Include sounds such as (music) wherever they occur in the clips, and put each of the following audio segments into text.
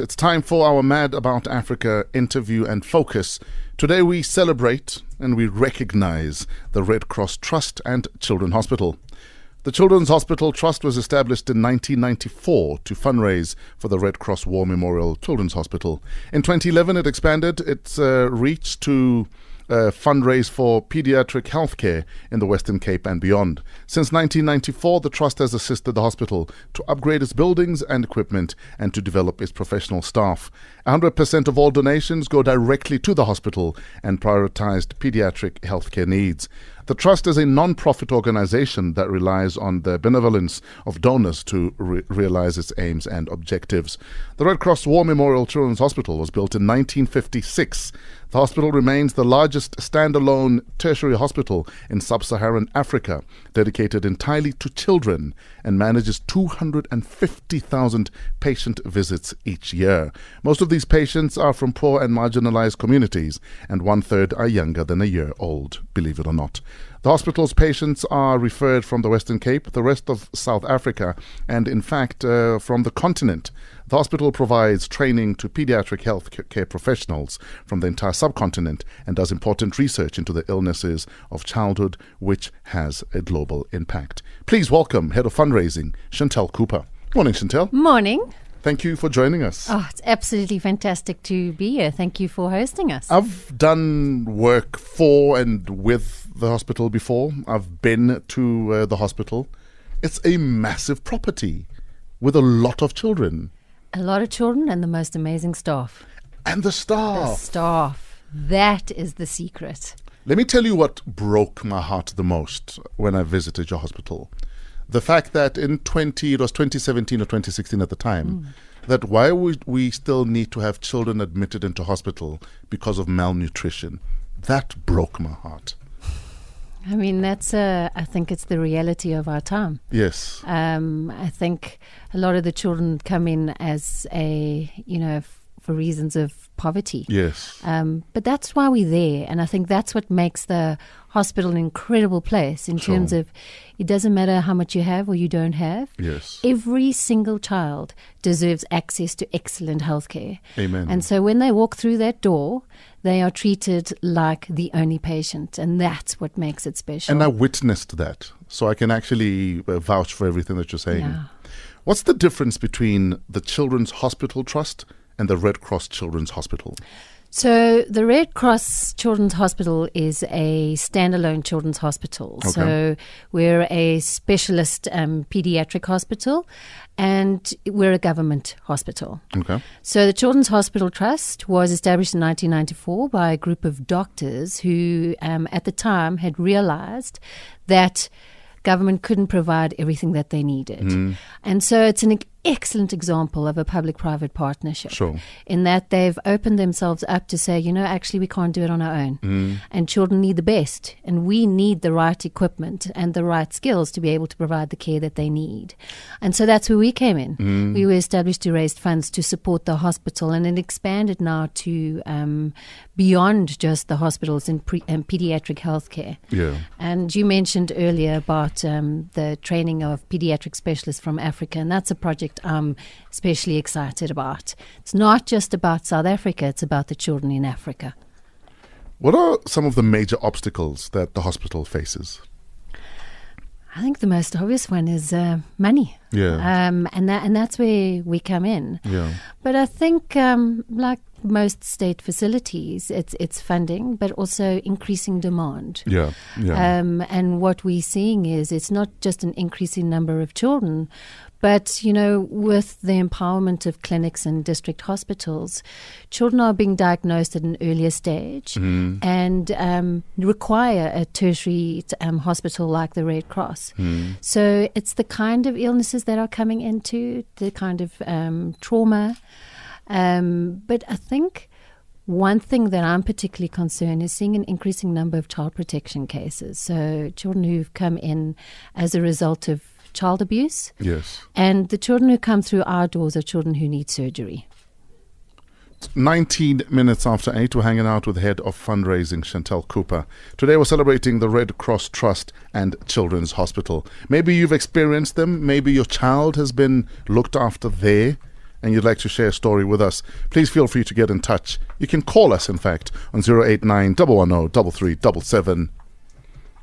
It's time for our Mad About Africa interview and focus. Today we celebrate and we recognize the Red Cross Trust and Children's Hospital. The Children's Hospital Trust was established in 1994 to fundraise for the Red Cross War Memorial Children's Hospital. In 2011, it expanded its uh, reach to uh, fundraise for pediatric healthcare in the Western Cape and beyond. Since 1994, the Trust has assisted the hospital to upgrade its buildings and equipment and to develop its professional staff. 100% of all donations go directly to the hospital and prioritized pediatric healthcare needs. The Trust is a non profit organization that relies on the benevolence of donors to re- realize its aims and objectives. The Red Cross War Memorial Children's Hospital was built in 1956. The hospital remains the largest standalone tertiary hospital in sub Saharan Africa, dedicated entirely to children, and manages 250,000 patient visits each year. Most of these patients are from poor and marginalized communities, and one third are younger than a year old, believe it or not. The hospital's patients are referred from the Western Cape, the rest of South Africa, and in fact uh, from the continent. The hospital provides training to pediatric health care professionals from the entire subcontinent and does important research into the illnesses of childhood, which has a global impact. Please welcome Head of Fundraising, Chantel Cooper. Morning, Chantel. Morning. Thank you for joining us. Oh, it's absolutely fantastic to be here. Thank you for hosting us. I've done work for and with the hospital before. I've been to uh, the hospital. It's a massive property with a lot of children. A lot of children and the most amazing staff. And the staff. The staff. That is the secret. Let me tell you what broke my heart the most when I visited your hospital the fact that in 20 it was 2017 or 2016 at the time mm. that why would we still need to have children admitted into hospital because of malnutrition that broke my heart I mean, that's, uh, I think it's the reality of our time. Yes. Um, I think a lot of the children come in as a, you know, for reasons of poverty. Yes. Um, but that's why we're there. And I think that's what makes the hospital an incredible place in sure. terms of it doesn't matter how much you have or you don't have. Yes. Every single child deserves access to excellent health care. Amen. And so when they walk through that door, they are treated like the only patient. And that's what makes it special. And I witnessed that. So I can actually uh, vouch for everything that you're saying. Yeah. What's the difference between the Children's Hospital Trust and the Red Cross Children's Hospital? So, the Red Cross Children's Hospital is a standalone children's hospital. Okay. So, we're a specialist um, pediatric hospital and we're a government hospital. Okay. So, the Children's Hospital Trust was established in 1994 by a group of doctors who, um, at the time, had realized that government couldn't provide everything that they needed. Mm. And so, it's an excellent example of a public private partnership sure. in that they've opened themselves up to say, you know, actually, we can't do it on our own. Mm. And children need the best. And we need the right equipment and the right skills to be able to provide the care that they need. And so that's where we came in. Mm. We were established to raise funds to support the hospital and it expanded now to um, beyond just the hospitals in pre- um, pediatric healthcare. Yeah. And you mentioned earlier about um, the training of pediatric specialists from Africa, and that's a project project I'm especially excited about. It's not just about South Africa, it's about the children in Africa. What are some of the major obstacles that the hospital faces? I think the most obvious one is uh, money. Yeah. Um, and that and that's where we come in. Yeah. But I think, um, like most state facilities, it's it's funding, but also increasing demand. Yeah. Yeah. Um, and what we're seeing is it's not just an increasing number of children, but, you know, with the empowerment of clinics and district hospitals, children are being diagnosed at an earlier stage mm. and um, require a tertiary um, hospital like the Red Cross. Mm. So it's the kind of illnesses that are coming into, the kind of um, trauma. Um, but I think. One thing that I'm particularly concerned is seeing an increasing number of child protection cases. So, children who've come in as a result of child abuse. Yes. And the children who come through our doors are children who need surgery. 19 minutes after 8, we're hanging out with head of fundraising, Chantel Cooper. Today we're celebrating the Red Cross Trust and Children's Hospital. Maybe you've experienced them, maybe your child has been looked after there, and you'd like to share a story with us, please feel free to get in touch. You can call us, in fact, on 089 110 3377.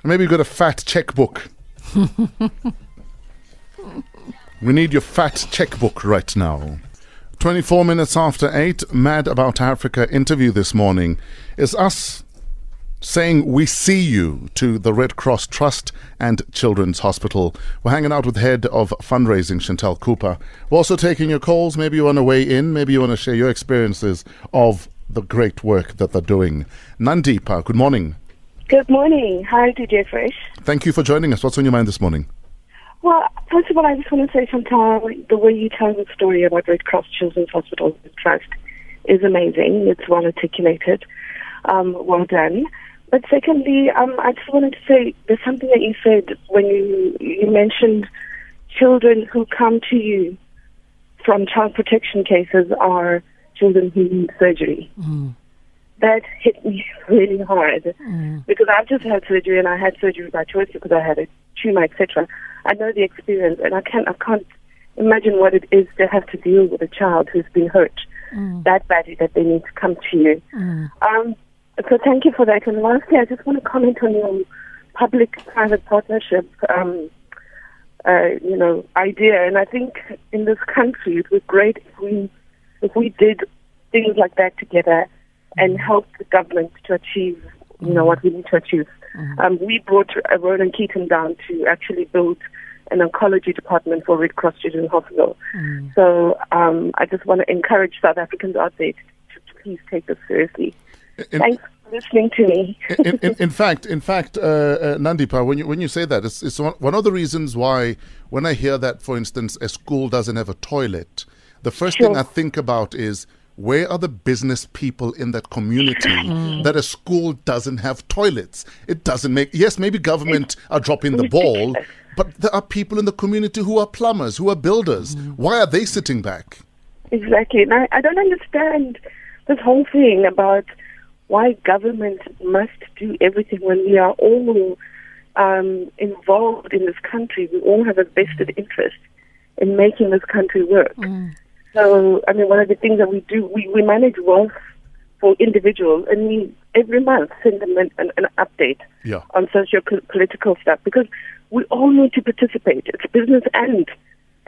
Maybe you've got a fat checkbook. (laughs) we need your fat checkbook right now. 24 minutes after 8, Mad About Africa interview this morning is us saying we see you to the Red Cross Trust and Children's Hospital. We're hanging out with head of fundraising, Chantel Cooper. We're also taking your calls. Maybe you want to weigh in. Maybe you want to share your experiences of the great work that they're doing. Nandipa, good morning. Good morning. Hi, DJ Fresh. Thank you for joining us. What's on your mind this morning? Well, first of all, I just want to say, Chantel, the way you tell the story about Red Cross Children's Hospital Trust is amazing. It's well articulated. Um, well done. But secondly, um, I just wanted to say there's something that you said when you you mentioned children who come to you from child protection cases are children who need surgery. Mm. That hit me (laughs) really hard mm. because I've just had surgery and I had surgery by choice because I had a tumor, etc. I know the experience, and I can't I can't imagine what it is to have to deal with a child who's been hurt mm. that badly that they need to come to you. Mm. Um, so thank you for that. And lastly, I just want to comment on your public-private partnership, um, uh, you know, idea. And I think in this country, it was great if we if we did things like that together and mm. help the government to achieve, you know, what we need to achieve. Mm-hmm. Um, we brought uh, Ronan Keating down to actually build an oncology department for Red Cross Children's Hospital. Mm. So um, I just want to encourage South Africans out there to, to please take this seriously. In, Thanks for listening to me. in, in, (laughs) in, fact, in fact, uh, uh, Nandipa, when you when you say that, it's, it's one, one of the reasons why when I hear that, for instance, a school doesn't have a toilet, the first sure. thing I think about is where are the business people in that community mm. that a school doesn't have toilets? It doesn't make, yes, maybe government are dropping the ball, but there are people in the community who are plumbers, who are builders. Mm. Why are they sitting back? Exactly. And I, I don't understand this whole thing about why government must do everything when we are all um, involved in this country. We all have a vested interest in making this country work. Mm. So, I mean, one of the things that we do, we, we manage wealth for individuals, and we every month send them an, an, an update yeah. on socio-political stuff because we all need to participate. It's business and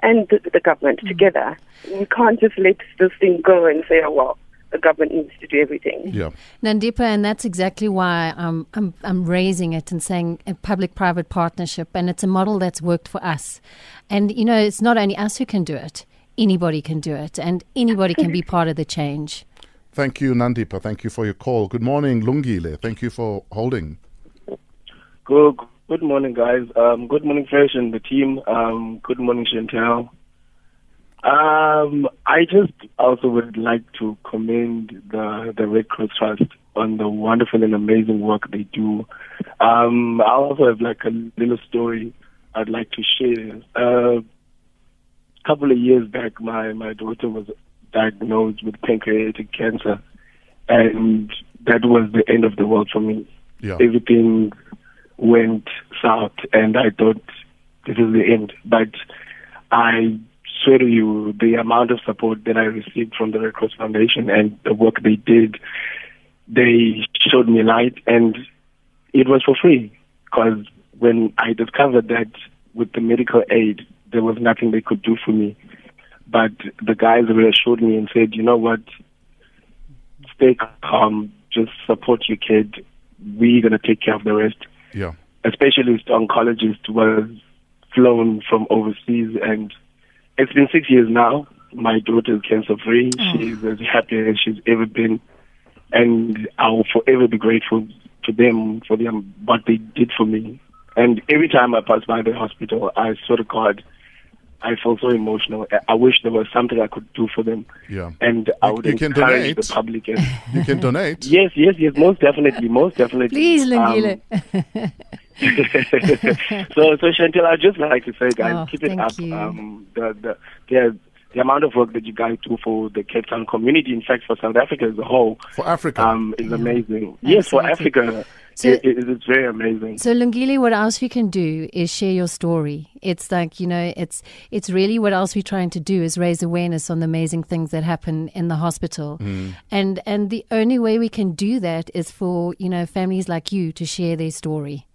and the, the government mm-hmm. together. We can't just let this thing go and say, oh well, the government needs to do everything. Yeah. Nandipa, and that's exactly why I'm, I'm, I'm raising it and saying a public private partnership. And it's a model that's worked for us. And, you know, it's not only us who can do it, anybody can do it, and anybody can be (laughs) part of the change. Thank you, Nandipa. Thank you for your call. Good morning, Lungile. Thank you for holding. Good, good morning, guys. Um, good morning, Fresh and the team. Um, good morning, Chantel. Um, I just also would like to commend the the Red Cross Trust on the wonderful and amazing work they do. Um, I also have like a little story I'd like to share. Uh, couple of years back, my my daughter was diagnosed with pancreatic cancer, and that was the end of the world for me. Yeah. Everything went south, and I thought this is the end. But I swear to you, the amount of support that I received from the Red Cross Foundation and the work they did, they showed me light, and it was for free. Because when I discovered that with the medical aid there was nothing they could do for me. But the guys reassured me and said, you know what, stay calm, just support your kid. We're going to take care of the rest. Yeah. A specialist oncologist was flown from overseas, and it's been six years now. My daughter is cancer free. Oh. She's as happy as she's ever been. And I'll forever be grateful to them for them, what they did for me. And every time I pass by the hospital, I swear to God, I felt so emotional. I wish there was something I could do for them. Yeah. And I would you encourage donate. the public. And you can donate. (laughs) yes, yes, yes, most definitely, most definitely. Please, Lungile. Um, (laughs) (laughs) so, so Chantel, I'd just like to say, guys, oh, keep it up. Um, the, the, the, the amount of work that you guys do for the Cape Town community, in fact, for South Africa as a whole, for Africa, um, is yeah. amazing. Yes, for Africa, So- it, it, it's very amazing. So Lungile, what else we can do is share your story. It's like you know, it's it's really what else we're trying to do is raise awareness on the amazing things that happen in the hospital, mm. and and the only way we can do that is for you know families like you to share their story.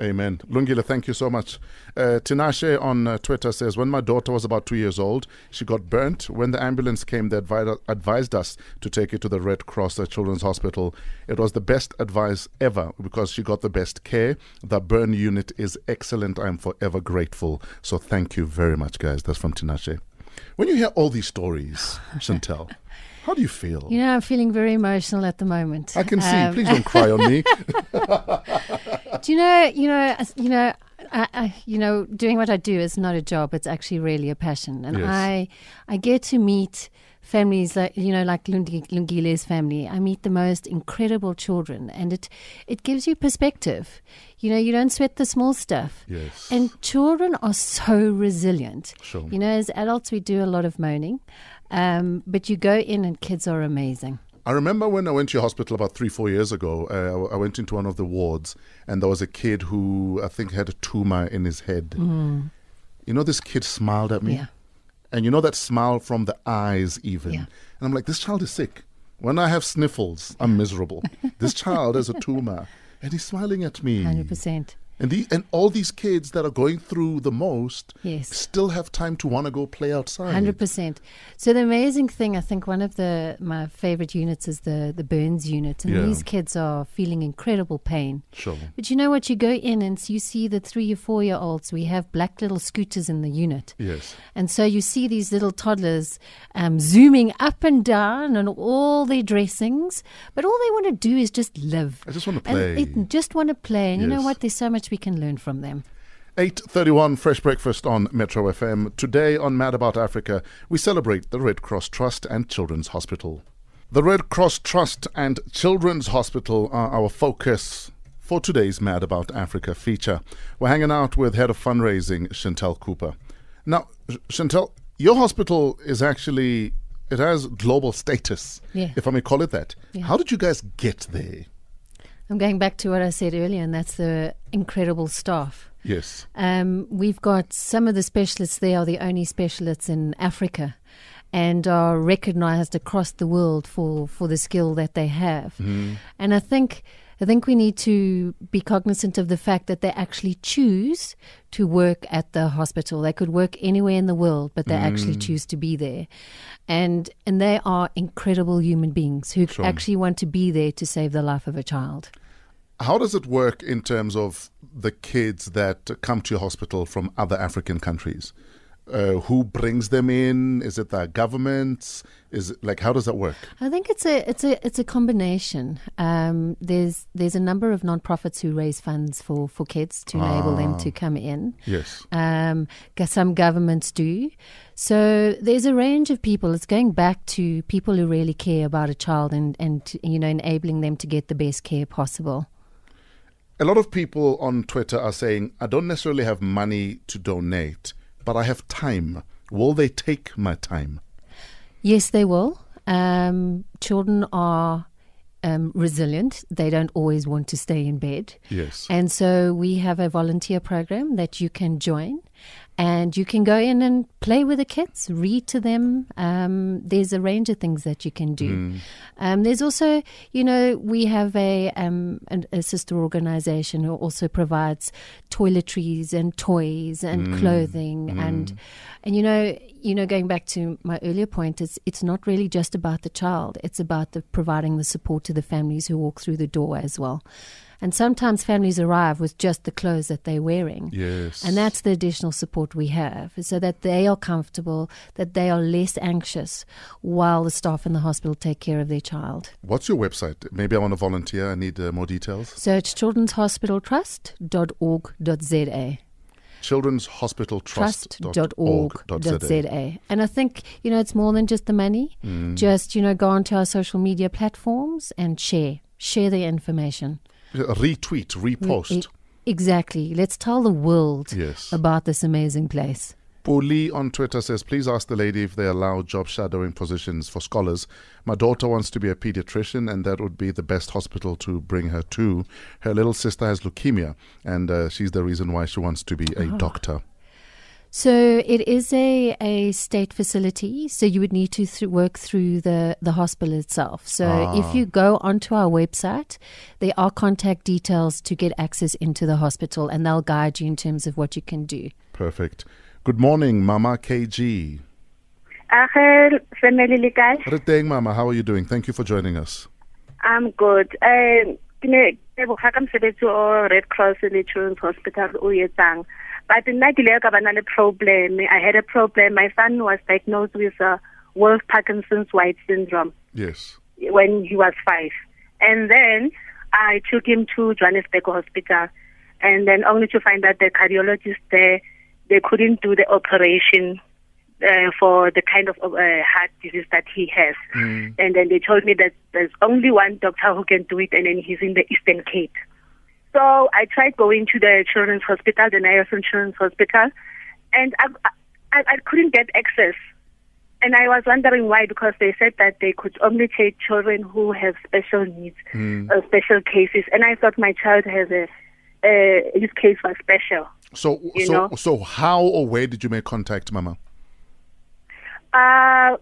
Amen. Lungile, thank you so much. Uh, Tinashe on uh, Twitter says, When my daughter was about two years old, she got burnt. When the ambulance came, they advi- advised us to take her to the Red Cross uh, Children's Hospital. It was the best advice ever because she got the best care. The burn unit is excellent. I'm forever grateful. So thank you very much, guys. That's from Tinashe. When you hear all these stories, (laughs) Chantel, how do you feel? You know, I'm feeling very emotional at the moment. I can see. Um, Please don't cry on me. (laughs) Do you know? You know. You know. I, I, you know, doing what I do is not a job; it's actually really a passion, and Yes. I, I get to meet families like you know, like Lungi- Lungile's family. I meet the most incredible children, and it, it gives you perspective. You know, you don't sweat the small stuff. Yes. And children are so resilient. Sure. You know, as adults, we do a lot of moaning, um, but you go in, and kids are amazing. I remember when I went to your hospital about three, four years ago. Uh, I went into one of the wards, and there was a kid who I think had a tumor in his head. You know, this kid smiled at me, Mm. Yeah. And you know that smile from the eyes, even. Yeah. And I'm like, this child is sick. When I have sniffles, I'm miserable. this child has a (laughs) tumor, and he's smiling at me. Hundred percent. And the and all these kids that are going through the most Yes. still have time to want to go play outside. Hundred percent. So the amazing thing, I think, one of the my favorite units is the the burns unit, and Yeah. these kids are feeling incredible pain. Sure. But you know what? You go in and you see the three or four year olds. We have black little scooters in the unit. Yes. And so you see these little toddlers um, zooming up and down on all their dressings, but all they want to do is just live. I just want to And play. it, just want to play. And you know what? There's so much we can learn from them. 8.31 Fresh Breakfast on Metro FM. Today on Mad About Africa, we celebrate the Red Cross Trust and Children's Hospital. The Red Cross Trust and Children's Hospital are our focus for today's Mad About Africa feature. We're hanging out with Head of Fundraising, Chantel Cooper. Now, Ch- Chantel, your hospital is actually, it has global status, Yeah. if I may call it that. Yeah. How did you guys get there? I'm going back to what I said earlier, and that's the incredible staff. Yes. Um, we've got some of the specialists there are the only specialists in Africa and are recognized across the world for, for the skill that they have. And I think I think we need to be cognizant of the fact that they actually choose to work at the hospital. They could work anywhere in the world, but they actually mm. choose to be there. And and they are incredible human beings who Sure. actually want to be there to save the life of a child. How does it work in terms of the kids that come to your hospital from other African countries? Uh, who brings them in? Is it the governments? Is it like how does that work? I think it's a it's a it's a combination. Um, there's there's a number of nonprofits who raise funds for, for kids to enable them to come in. Yes. Um, some governments do. So there's a range of people. It's going back to people who really care about a child and and you know enabling them to get the best care possible. A lot of people on Twitter are saying, I don't necessarily have money to donate, but I have time. Will they take my time? Yes, they will. Um, children are um, resilient. They don't always want to stay in bed. Yes. And so we have a volunteer program that you can join. And you can go in and play with the kids, read to them. Um, there's a range of things that you can do. Um, there's also, you know, we have a, um, an, a sister organization who also provides toiletries and toys and clothing. And and you know you know going back to my earlier point it's it's not really just about the child. It's about the providing the support to the families who walk through the door as well and sometimes families arrive with just the clothes that they're wearing Yes. and that's the additional support we have so that they are comfortable that they are less anxious while the staff in the hospital take care of their child What's your website? Maybe I want to volunteer. I need uh, more details. so it's children'shospitaltrust.org.za Children's Hospital trust.org.za. And I think, you know, it's more than just the money. Just, you know, go onto our social media platforms and share. Share the information. Retweet, repost. E- exactly. Let's tell the world Yes. about this amazing place. Puli on Twitter says, please ask the lady if they allow job shadowing positions for scholars. My daughter wants to be a pediatrician, and that would be the best hospital to bring her to. Her little sister has leukemia, and uh, she's the reason why she wants to be a doctor. So it is a, a state facility, so you would need to th- work through the, the hospital itself. So Ah. if you go onto our website, there are contact details to get access into the hospital, and they'll guide you in terms of what you can do. Perfect. Good morning, Mama KG. Age family le kae? Re teng, Mama. How are you doing? Thank you for joining us. I'm good. Um ke ne ke boga ka mosebetsi o Red Cross le Children's Hospital o etsang. But nna ke ile ka bana le problem. I had a problem. My son was diagnosed with uh, Wolff Parkinson's White syndrome Yes. when he was 5. And then I took him to Johannesburg Hospital and then only to find that the cardiologist there they couldn't do the operation uh, for the kind of uh, heart disease that he has. And then they told me that there's only one doctor who can do it, and then he's in the Eastern Cape. So I tried going to the Children's Hospital, the Nyerson Children's Hospital, and I, I, I couldn't get access. And I was wondering why, because they said that they could only take children who have special needs, or special cases. And I thought my child has a, uh, his case was special. So, so, know? so, how or where did you make contact, Mama? Uh,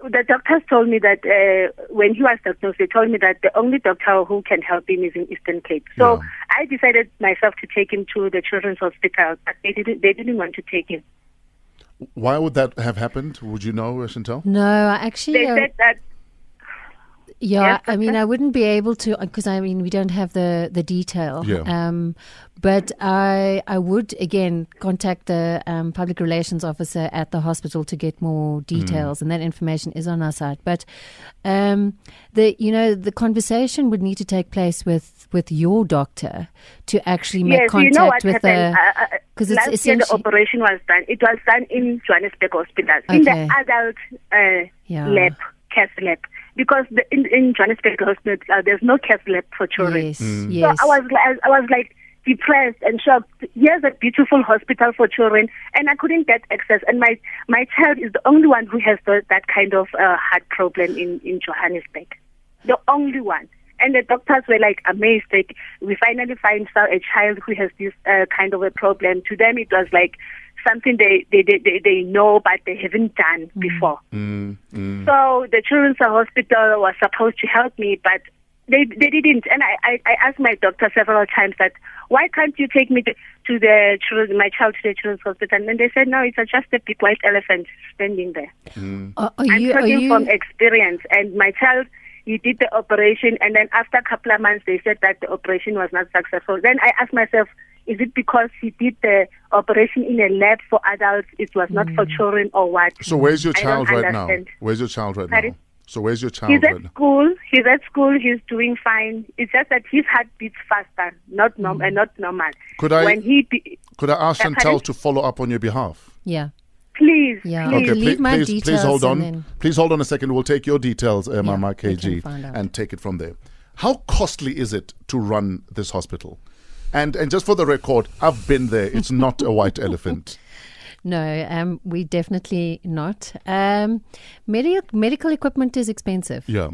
the doctors told me that uh, when he was diagnosed, they told me that the only doctor who can help him is in Eastern Cape. So Yeah. I decided myself to take him to the Children's Hospital, but they didn't. They didn't want to take him. Why would that have happened? Would you know, Chantel? No, I actually. They uh, said that Yeah, Yes, I mean, doctor? I wouldn't be able to because I mean we don't have the the detail. Yeah. Um, but I I would again contact the um, public relations officer at the hospital to get more details, and that information is on our site. But um, the you know the conversation would need to take place with with your doctor to actually make yes, contact you know what with happened. the Uh, uh, because it's last year the operation was done. It was done in Johannesburg Hospital in the adult uh, Yeah. lab, cath lab, because the, in, in Johannesburg Hospital uh, there's no cath lab for children. yes Mm. yes So I was li- I was like depressed and shocked. Here's a beautiful hospital for children, and I couldn't get access. And my my child is the only one who has the, that kind of uh, heart problem in in Johannesburg, the only one. And the doctors were like amazed. Like we finally find so- a child who has this uh, kind of a problem. To them, it was like something they they they, they, they know but they haven't done before. Mm, mm. So the children's hospital was supposed to help me, but they they didn't. And I, I, I asked my doctor several times that why can't you take me to, to the children, my child to the children's hospital? And then they said no, it's just a big white elephant standing there. Are, are I'm you are talking you from experience. And my child, he did the operation, and then after a couple of months, they said that the operation was not successful. Then I asked myself, is it because he did the operation in a lab for adults? It was not for children, or what? So, where's your I child don't right now? understand. Where's your child right Pardon? now? So, where's your child He's right at now? school. He's at school. He's doing fine. It's just that his heart beats faster, not norm- uh, not normal. Could I- When he, be- Could I ask Uh, Chantel to follow up on your behalf? yeah please, Yeah. please. Okay, leave my please, please hold on. then- Please hold on a second. We'll take your details, uh, Mama we KG, and take it from there. How costly is it to run this hospital? And and just for the record, I've been there. It's not a white (laughs) elephant. No, um, we definitely not. Um, medical medical equipment is expensive. Yeah.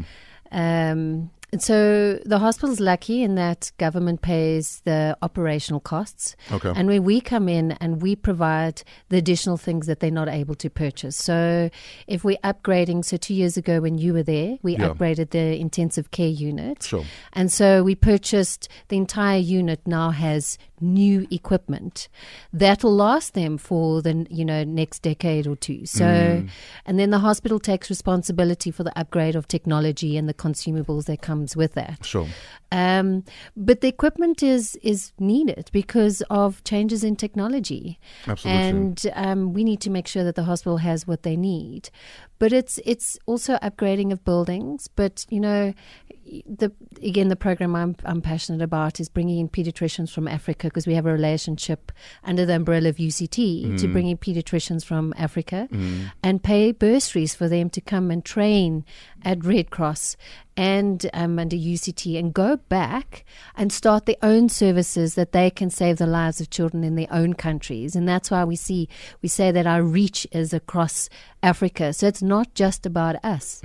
Um, so the hospital's lucky in that government pays the operational costs. Okay. And when we come in and we provide the additional things that they're not able to purchase. So if we're upgrading, so two years ago when you were there, we Yeah. upgraded the intensive care unit. Sure. And so we purchased the entire unit now has new equipment that'll last them for the you know next decade or two. So Mm. and then the hospital takes responsibility for the upgrade of technology and the consumables that comes with that. Sure. Um, but the equipment is is needed because of changes in technology, Absolutely. and um, we need to make sure that the hospital has what they need. But it's it's also upgrading of buildings. But you know, the again the program I'm I'm passionate about is bringing in pediatricians from Africa because we have a relationship under the umbrella of UCT to mm. bring in pediatricians from Africa mm. and pay bursaries for them to come and train at Red Cross and um, under UCT and go back and start their own services that they can save the lives of children in their own countries. And that's why we see we say that our reach is across Africa. So it's not just about us;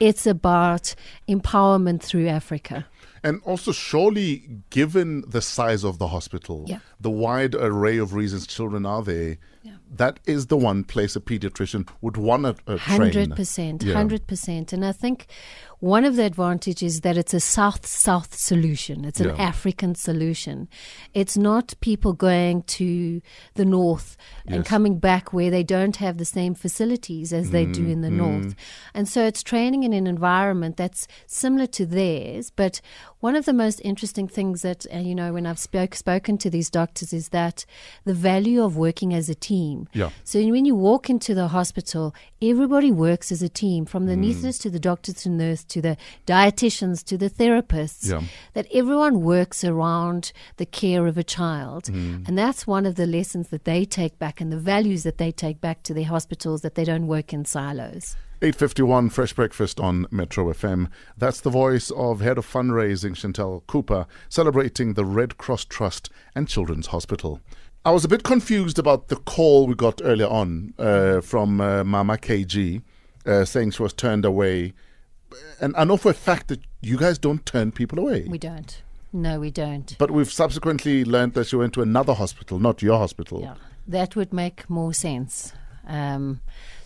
it's about empowerment through Africa. And also, surely, given the size of the hospital, Yeah. the wide array of reasons children are there, Yeah. That is the one place a pediatrician would want to uh, train. Hundred percent, hundred percent, and I think one of the advantages is that it's a south-south solution. It's an Yeah. African solution. It's not people going to the north and coming back where they don't have the same facilities as they do in the north, and so it's training in an environment that's similar to theirs. But one of the most interesting things that uh, you know when I've spoke, spoken to these doctors is that the value of working as a team. Yeah. So when you walk into the hospital, everybody works as a team, from Mm. the anaesthetist to the doctor to nurse to the dietitians to the therapists. Yeah. That everyone works around the care of a child, Mm. and that's one of the lessons that they take back and the values that they take back to their hospitals. That they don't work in silos. 851 Fresh Breakfast on Metro FM. That's the voice of Head of Fundraising, Chantel Cooper, celebrating the Red Cross Trust and Children's Hospital. I was a bit confused about the call we got earlier on uh, from uh, Mama KG uh, saying she was turned away. And I know for a fact that you guys don't turn people away. We don't. No, we don't. But we've subsequently learned that she went to another hospital, not your hospital. Yeah, that would make more sense. Um,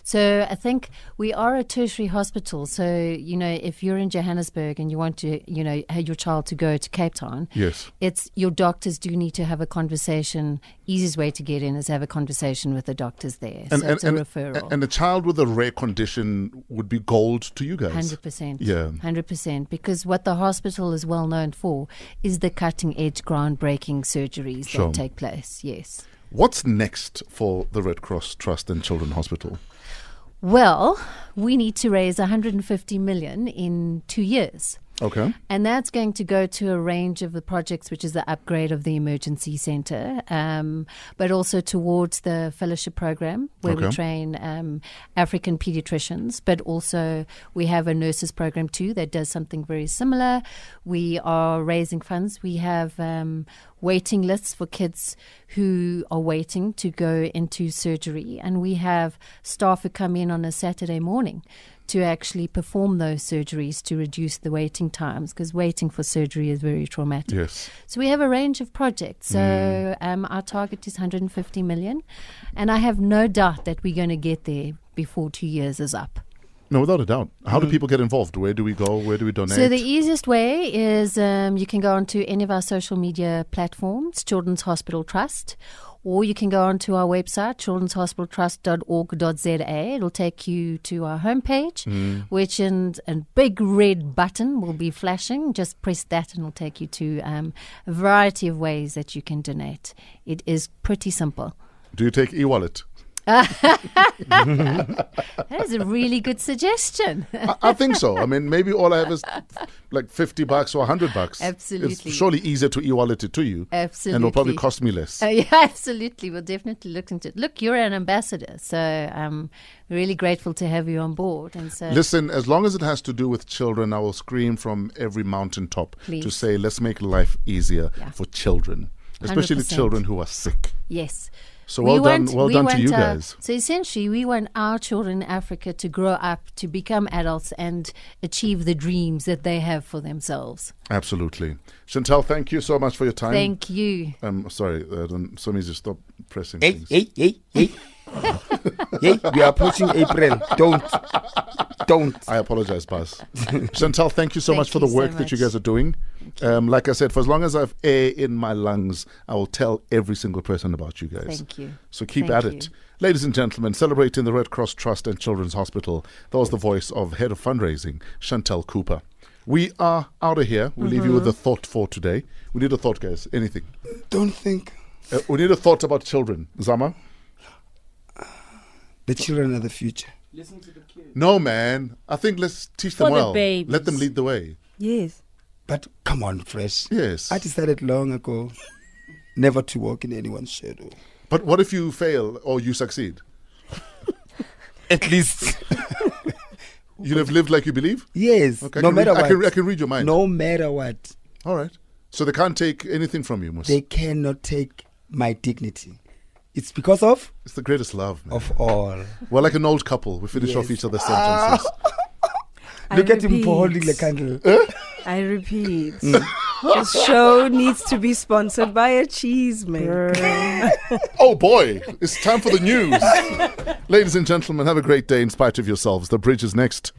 so I think we are a tertiary hospital. So you know, if you're in Johannesburg and you want to, you know, have your child to go to Cape Town, Yes. it's your doctors do need to have a conversation. Easiest way to get in is have a conversation with the doctors there. And, so and, it's a and, referral. and a child with a rare condition would be gold to you guys. Hundred percent. Yeah. Hundred percent. Because what the hospital is well known for is the cutting edge, groundbreaking surgeries Sure. that take place. Yes. What's next for the Red Cross Trust and Children's Hospital? Well, we need to raise 150 million in two years. Okay. And that's going to go to a range of the projects, which is the upgrade of the emergency centre, um, but also towards the fellowship program where we train um, African pediatricians. But also, we have a nurses program too that does something very similar. We are raising funds. We have um, waiting lists for kids who are waiting to go into surgery, and we have staff who come in on a Saturday morning to actually perform those surgeries to reduce the waiting times because waiting for surgery is very traumatic. Yes. So we have a range of projects. So um, our target is 150 million, and I have no doubt that we're going to get there before two years is up. No, without a doubt. How do people get involved? Where do we go? Where do we donate? So the easiest way is um, you can go onto any of our social media platforms, Children's Hospital Trust, or you can go onto our website, children'shospitaltrust.org.za. It'll take you to our homepage, which in a big red button will be flashing. Just press that and it'll take you to um, a variety of ways that you can donate. It is pretty simple. do you take e-wallet? (laughs) That is a really good suggestion. I, I think so. I mean, maybe all I have is like 50 bucks or 100 bucks. Absolutely. It's surely easier to e-wallet it to you. Absolutely. And it'll probably cost me less. Oh, (laughs) yeah, absolutely. We'll definitely look into it. Look, you're an ambassador, so I'm really grateful to have you on board. And so, Listen, as long as it has to do with children, I will scream from every mountaintop to say, let's make life easier Yeah. for children, especially 100%. children who are sick. yes. So well done, well we done to you our- guys. So essentially, we want our children in Africa to grow up, to become adults, and achieve the dreams that they have for themselves. Absolutely. Chantel, thank you so much for your time. Thank you. um, sorry, uh, don't, somebody just stop pressing Hey, things. hey, hey, hey. (laughs) hey, we are approaching April. Don't. Don't. I apologize, Buzz. (laughs) Chantel, thank you so Thank much for you the so work that you guys are doing. Um, like I said, for as long as I have air in my lungs, I will tell every single person about you guys. Thank you. So keep Thank at it. Ladies and gentlemen, celebrating the Red Cross Trust and Children's Hospital, that was the voice of Head of Fundraising, Chantel Cooper. We are out of here. we'll leave you with Mm-hmm. a thought for today. We need a thought, guys. Anything. Don't think Uh, we need a thought about children. Zama? The children are the future. No, man. I think let's teach them For the well. babies. Let them lead the way. Yes. But come on, Fresh. Yes. I decided long ago never to walk in anyone's shadow. But what if you fail or you succeed? (laughs) At least (laughs) You'll have lived like you believe? Yes. Okay, I no can matter read, what. I can, I can read your mind. no matter what. All right. So they can't take anything from you, Mus. They cannot take my dignity. It's because of It's the greatest love, man. of all. We're like an old couple. We finish off Yes. each other's sentences. (laughs) Look I at him for holding the candle. Eh? I repeat. Mm. this show needs to be sponsored by a cheese maker. (laughs) oh boy, it's time for the news. (laughs) Ladies and gentlemen, have a great day in spite of yourselves. The bridge is next.